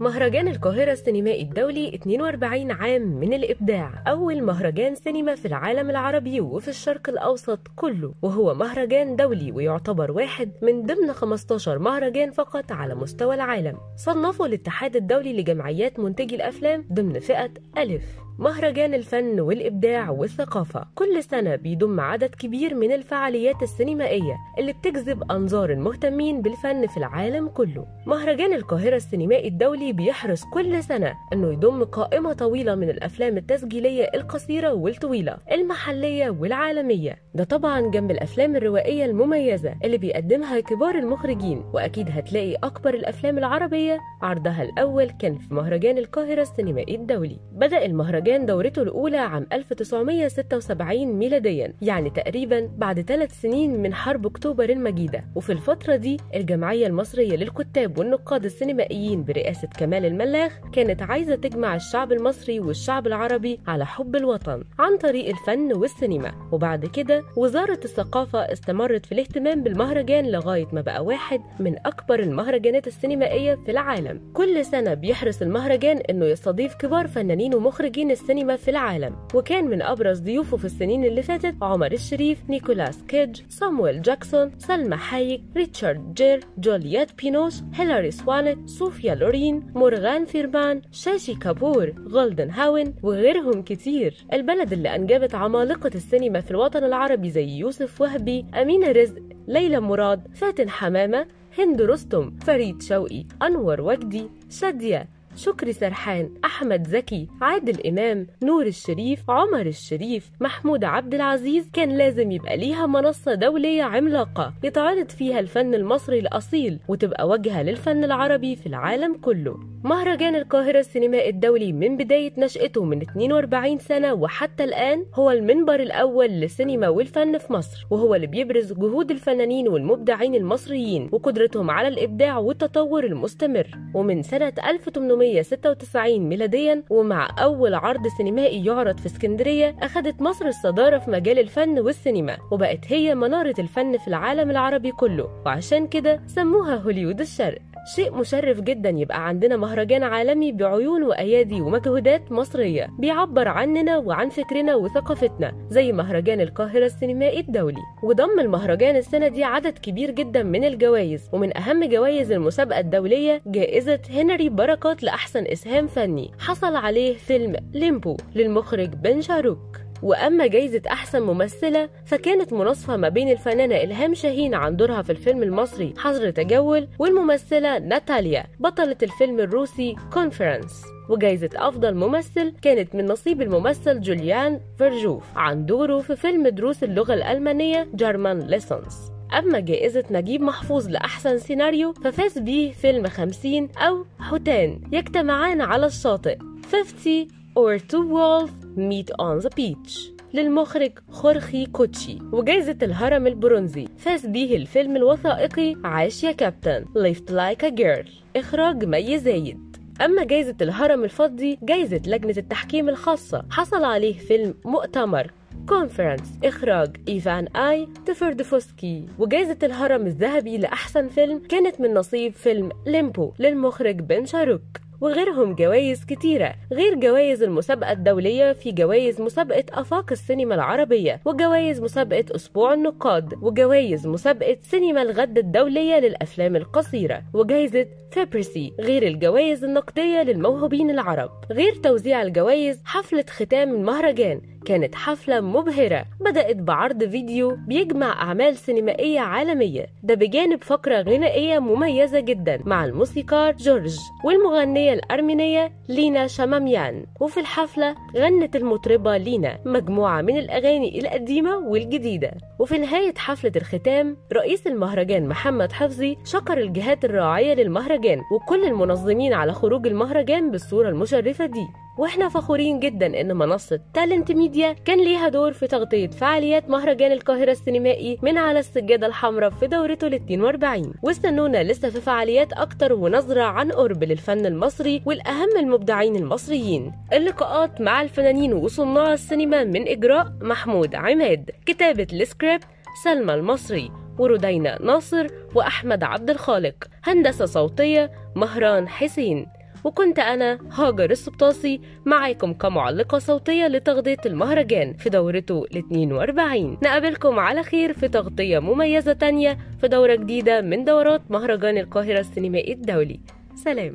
مهرجان القاهرة السينمائي الدولي 42 عام من الإبداع. أول مهرجان سينما في العالم العربي وفي الشرق الأوسط كله وهو مهرجان دولي ويعتبر واحد من ضمن 15 مهرجان فقط على مستوى العالم. صنفه الاتحاد الدولي لجمعيات منتجي الأفلام ضمن فئة ألف. مهرجان الفن والإبداع والثقافة. كل سنة بيضم عدد كبير من الفعاليات السينمائية اللي بتجذب أنظار المهتمين بالفن في العالم كله. مهرجان القاهرة السينمائي الدولي بيحرص كل سنة أنه يضم قائمة طويلة من الأفلام التسجيلية القصيرة والطويلة المحلية والعالمية. ده طبعا جنب الأفلام الروائية المميزة اللي بيقدمها كبار المخرجين وأكيد هتلاقي أكبر الأفلام العربية عرضها الأول كان في مهرجان القاهرة السينمائي الدولي. بدأ المهرجان دورته الأولى عام 1976 ميلاديا يعني تقريبا بعد ثلاث سنين من حرب أكتوبر المجيدة. وفي الفترة دي الجمعية المصرية للكتاب والنقاد السينمائيين برئاسة كمال الملاخ كانت عايزة تجمع الشعب المصري والشعب العربي على حب الوطن عن طريق الفن والسينما. وبعد كده وزارة الثقافة استمرت في الاهتمام بالمهرجان لغاية ما بقى واحد من أكبر المهرجانات السينمائية في العالم. كل سنة بيحرص المهرجان إنه يستضيف كبار فنانين ومخرجين السينما في العالم وكان من أبرز ضيوفه في السنين اللي فاتت عمر الشريف نيكولاس كيدج صامويل جاكسون سلمى حايك ريتشارد جير جولييت بينوش هيلاري سوانك صوفيا لورين مورغان فريمان شاشي كابور غولدي هاون وغيرهم كتير. البلد اللي أنجبت عمالقة السينما في الوطن العربي زي يوسف وهبي أمينة رزق ليلى مراد فاتن حمامة هند رستم فريد شوقي أنور وجدي شادية شكري سرحان أحمد زكي عادل إمام نور الشريف عمر الشريف محمود عبد العزيز كان لازم يبقى ليها منصة دولية عملاقة يتعرض فيها الفن المصري الأصيل وتبقى واجهة للفن العربي في العالم كله. مهرجان القاهرة السينمائي الدولي من بداية نشأته من 42 سنة وحتى الآن هو المنبر الأول للسينما والفن في مصر وهو اللي بيبرز جهود الفنانين والمبدعين المصريين وقدرتهم على الإبداع والتطور المستمر. ومن سنة 1800 1996 ميلاديا ومع أول عرض سينمائي يعرض في اسكندرية أخذت مصر الصدارة في مجال الفن والسينما وبقت هي منارة الفن في العالم العربي كله. وعشان كده سموها هوليود الشرق. شيء مشرف جدا يبقى عندنا مهرجان عالمي بعيون وأيادي ومجهودات مصرية بيعبر عننا وعن فكرنا وثقافتنا زي مهرجان القاهرة السينمائي الدولي. وضم المهرجان السنة دي عدد كبير جدا من الجوائز ومن أهم جوائز المسابقة الدولية جائزة هنري بركات لأحسن إسهام فني. حصل عليه فيلم Limbo للمخرج بن شاروك وأما جايزة أحسن ممثلة فكانت مناصفة ما بين الفنانة إلهام شاهين عن دورها في الفيلم المصري حظر تجول والممثلة ناتاليا بطلة الفيلم الروسي Conference وجايزة أفضل ممثل كانت من نصيب الممثل جوليان فيرجوف عن دوره في فيلم دروس اللغة الألمانية German Lessons أما جائزة نجيب محفوظ لأحسن سيناريو ففاز بيه فيلم 50 أو حوتان. يجتمعان على الشاطئ. 50 or two whales meet on the beach. للمخرج خورخي كوتشي وجائزة الهرم البرونزي. فاز بيه الفيلم الوثائقي عاش يا كابتن. Lift Like a Girl. إخراج مي زايد. أما جائزة الهرم الفضي جائزة لجنة التحكيم الخاصة. حصل عليه فيلم مؤتمر. Conference إخراج إيفان آي تفردفوسكي وجائزة الهرم الذهبي لأحسن فيلم كانت من نصيب فيلم Limbo. للمخرج بن شاروك. وغيرهم جوائز كتيرة غير جوائز المسابقة الدولية في جوائز مسابقة أفاق السينما العربية وجوائز مسابقة أسبوع النقاد وجوائز مسابقة سينما الغد الدولية للأفلام القصيرة وجائزة فيبرسي غير الجوائز النقدية للموهوبين العرب. غير توزيع الجوائز حفلة ختام المهرجان. كانت حفلة مبهرة. بدأت بعرض فيديو بيجمع أعمال سينمائية عالمية. ده بجانب فقرة غنائية مميزة جدا مع الموسيقار جورج والمغنية الأرمينية لينا شماميان وفي الحفلة غنت المطربة لينا مجموعة من الأغاني القديمة والجديدة. وفي نهاية حفلة الختام رئيس المهرجان محمد حفظي شكر الجهات الراعية للمهرجان. وكل المنظمين على خروج المهرجان بالصورة المشرفة دي. وإحنا فخورين جدا إن منصة Talent Media كان ليها دور في تغطية فعاليات مهرجان القاهرة السينمائي من على السجادة الحمراء في دورته ال 42 واستنونا لسه في فعاليات أكتر ونظرة عن قرب للفن المصري ولأهم المبدعين المصريين. اللقاءات مع الفنانين وصناع السينما من إجراء محمود عماد. كتابة السكريبت سلمى المصري. وردينا ناصر وأحمد عبد الخالق هندسة صوتية مهران حسين. وكنت أنا هاجر السبطاسي معاكم كمعلقة صوتية لتغطية المهرجان في دورته ال 42 نقابلكم على خير في تغطية مميزة تانية في دورة جديدة من دورات مهرجان القاهرة السينمائي الدولي. سلام.